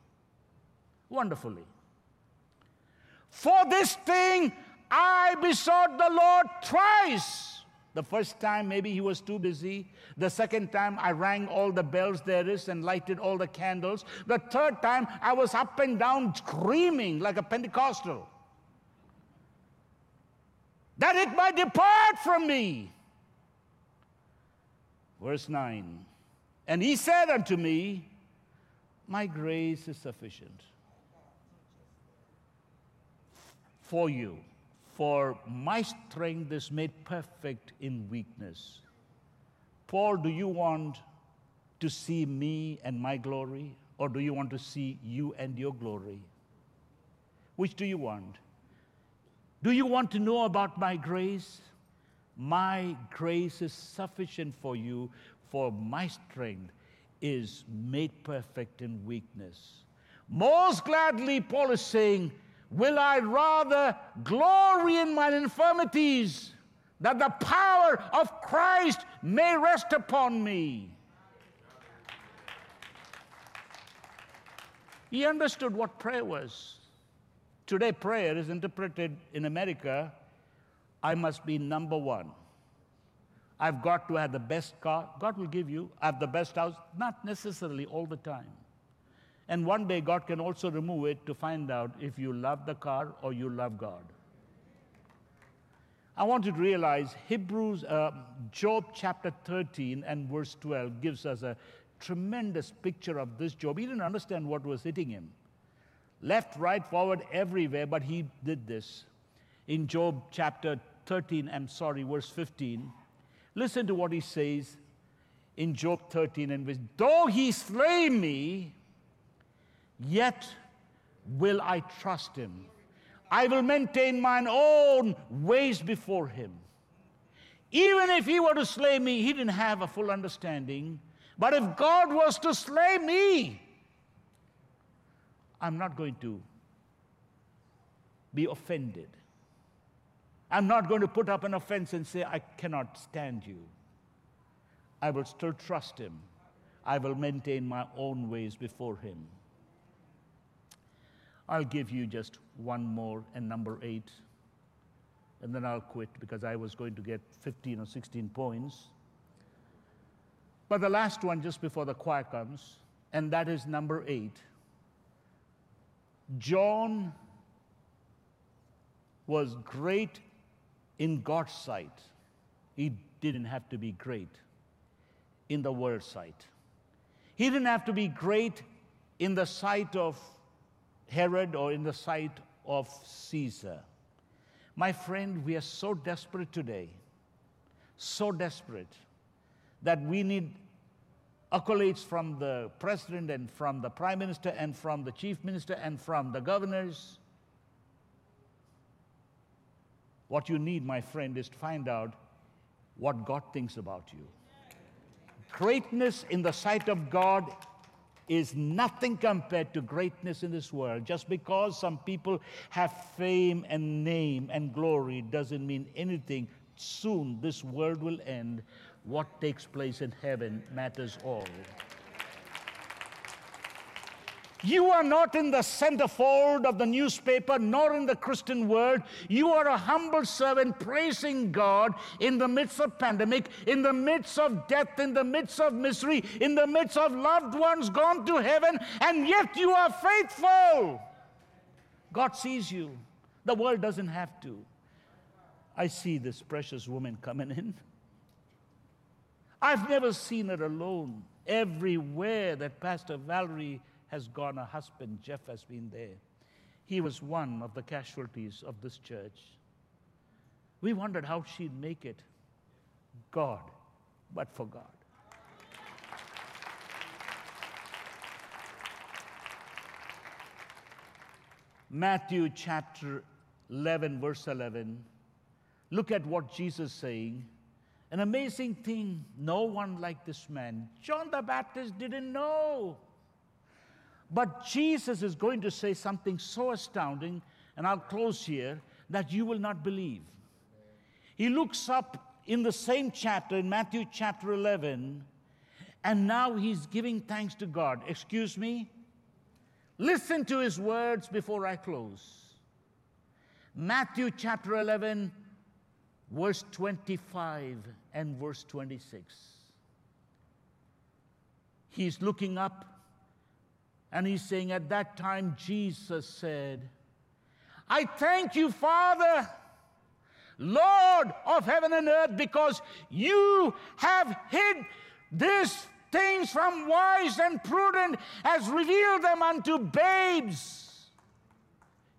Wonderfully. For this thing I besought the Lord twice. The first time, maybe he was too busy. The second time, I rang all the bells there is and lighted all the candles. The third time, I was up and down screaming like a Pentecostal. That it might depart from me. Verse 9. And he said unto me, My grace is sufficient for you for my strength is made perfect in weakness. Paul, do you want to see me and my glory, or do you want to see you and your glory? Which do you want? Do you want to know about my grace? My grace is sufficient for you, for my strength is made perfect in weakness. Most gladly, Paul is saying, will I rather glory in my infirmities, that the power of Christ may rest upon me. He understood what prayer was. Today, prayer is interpreted in America I must be number one. I've got to have the best car. God will give you. I have the best house. Not necessarily all the time. And one day, God can also remove it to find out if you love the car or you love God. I want you to realize Hebrews, uh, Job chapter 13 and verse 12 gives us a tremendous picture of this Job. He didn't understand what was hitting him. Left, right, forward, everywhere, but he did this. In Job chapter 13, I'm sorry, verse 15, listen to what he says in Job 13 and verse, though he slay me, Yet will I trust him. I will maintain mine own ways before him. Even if he were to slay me, he didn't have a full understanding. But if God was to slay me, I'm not going to be offended. I'm not going to put up an offense and say, I cannot stand you. I will still trust him. I will maintain my own ways before him. I'll give you just one more and number eight, and then I'll quit because I was going to get 15 or 16 points. But the last one, just before the choir comes, and that is number eight. John was great in God's sight. He didn't have to be great in the world's sight. He didn't have to be great in the sight of Herod or in the sight of Caesar. My friend, we are so desperate today, so desperate, that we need accolades from the president and from the prime minister and from the chief minister and from the governors. What you need, my friend, is to find out what God thinks about you. Greatness in the sight of God is nothing compared to greatness in this world. Just because some people have fame and name and glory doesn't mean anything. Soon this world will end. What takes place in heaven matters all. You are not in the centerfold of the newspaper, nor in the Christian world. You are a humble servant praising God in the midst of pandemic, in the midst of death, in the midst of misery, in the midst of loved ones gone to heaven, and yet you are faithful. God sees you. The world doesn't have to. I see this precious woman coming in. I've never seen her alone. Everywhere that Pastor Valerie has gone, her husband Jeff has been there. He was one of the casualties of this church. We wondered how she'd make it. God, but for God. Matthew chapter 11, verse 11. Look at what Jesus is saying. An amazing thing, no one like this man. John the Baptist didn't know. But Jesus is going to say something so astounding, and I'll close here, that you will not believe. He looks up in the same chapter, in Matthew chapter 11, and now he's giving thanks to God. Excuse me? Listen to his words before I close. Matthew chapter 11, verse 25 and verse 26. He's looking up and he's saying, At that time, Jesus said, I thank you, Father, Lord of heaven and earth, because you have hid these things from wise and prudent, has revealed them unto babes.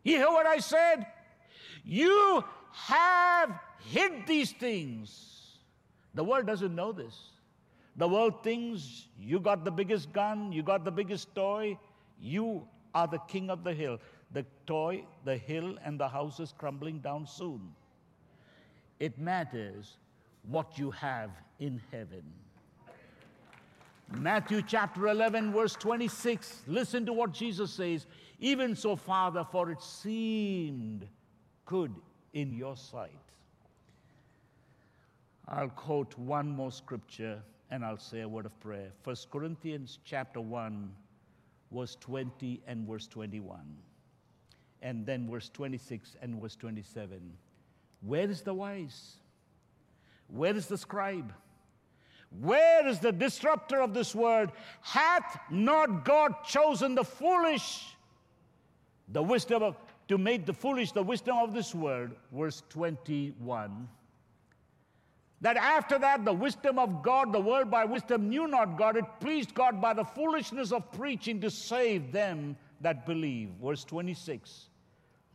You hear what I said? You have hid these things. The world doesn't know this. The world thinks you got the biggest gun, you got the biggest toy, you are the king of the hill. The toy, the hill, and the house is crumbling down soon. It matters what you have in heaven. Matthew chapter 11, verse 26. Listen to what Jesus says. Even so, Father, for it seemed good in your sight. I'll quote one more scripture and I'll say a word of prayer. 1 Corinthians chapter 1, verse 20 and verse 21. And then verse 26 and verse 27. Where is the wise? Where is the scribe? Where is the disruptor of this world? Hath not God chosen the foolish, the wisdom of, to make the foolish the wisdom of this world? Verse 21. That after that, the wisdom of God, the world by wisdom knew not God. It pleased God by the foolishness of preaching to save them that believe. Verse 26.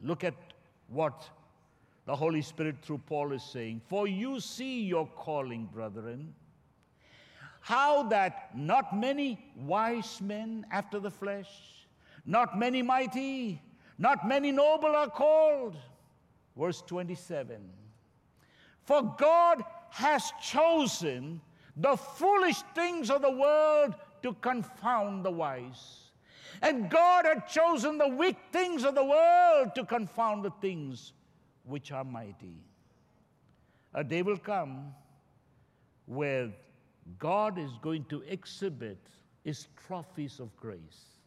Look at what the Holy Spirit through Paul is saying. For you see your calling, brethren, how that not many wise men after the flesh, not many mighty, not many noble are called. Verse 27. For God has chosen the foolish things of the world to confound the wise. And God had chosen the weak things of the world to confound the things which are mighty. A day will come where God is going to exhibit his trophies of grace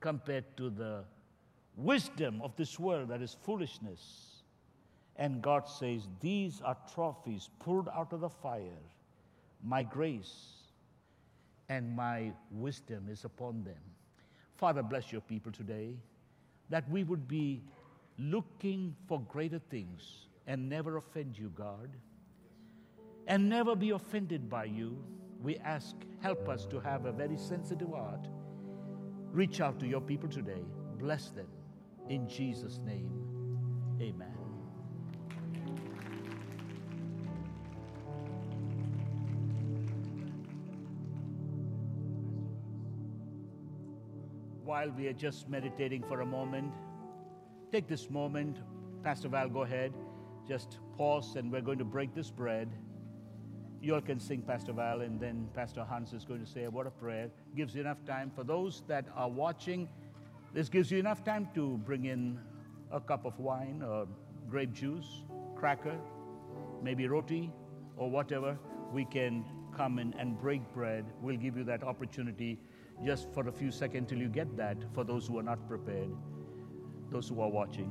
compared to the wisdom of this world that is foolishness. And God says, These are trophies pulled out of the fire. My grace and my wisdom is upon them. Father, bless your people today that we would be looking for greater things and never offend you, God, and never be offended by you. We ask, help us to have a very sensitive heart. Reach out to your people today. Bless them. In Jesus' name, amen. While we are just meditating for a moment, take this moment. Pastor Val, go ahead. Just pause, and we're going to break this bread. You all can sing, Pastor Val, and then Pastor Hans is going to say a word of prayer. Gives you enough time. For those that are watching, this gives you enough time to bring in a cup of wine or grape juice, cracker, maybe roti, or whatever. We can come in and break bread. We'll give you that opportunity just for a few seconds till you get that for those who are not prepared, those who are watching.